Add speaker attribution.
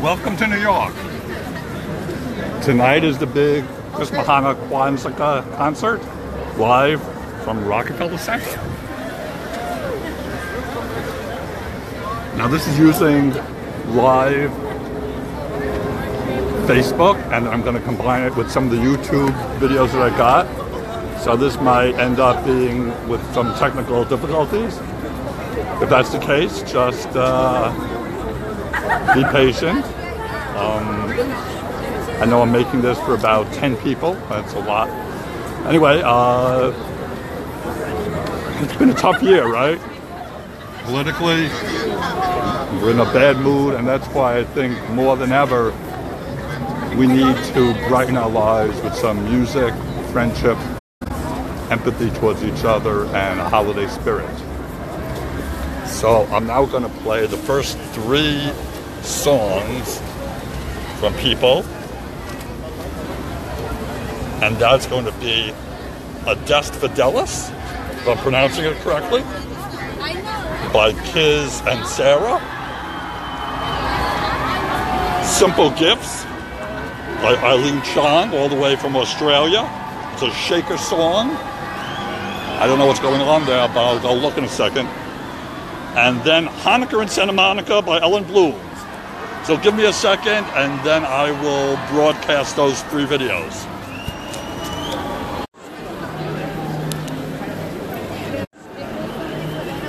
Speaker 1: Welcome to New York. Tonight is the big Chris Mahana Kwanzaa concert, live from Rockefeller Center. Now this is using live Facebook, and I'm going to combine it with some of the YouTube videos that I got. So this might end up being with some technical difficulties. If that's the case, just uh, be patient. Um, I know I'm making this for about 10 people. That's a lot. Anyway, uh, it's been a tough year, right? Politically, we're in a bad mood, and that's why I think more than ever we need to brighten our lives with some music, friendship, empathy towards each other, and a holiday spirit. So I'm now going to play the first three songs from people. And that's going to be Adeste Fideles, if I'm pronouncing it correctly, by Kiz and Sarah. Simple Gifts by Eileen Chong, all the way from Australia. It's a shaker song. I don't know what's going on there, but I'll go look in a second. And then Hanukkah in Santa Monica by Ellen Bloom. So give me a second, and then I will broadcast those three videos.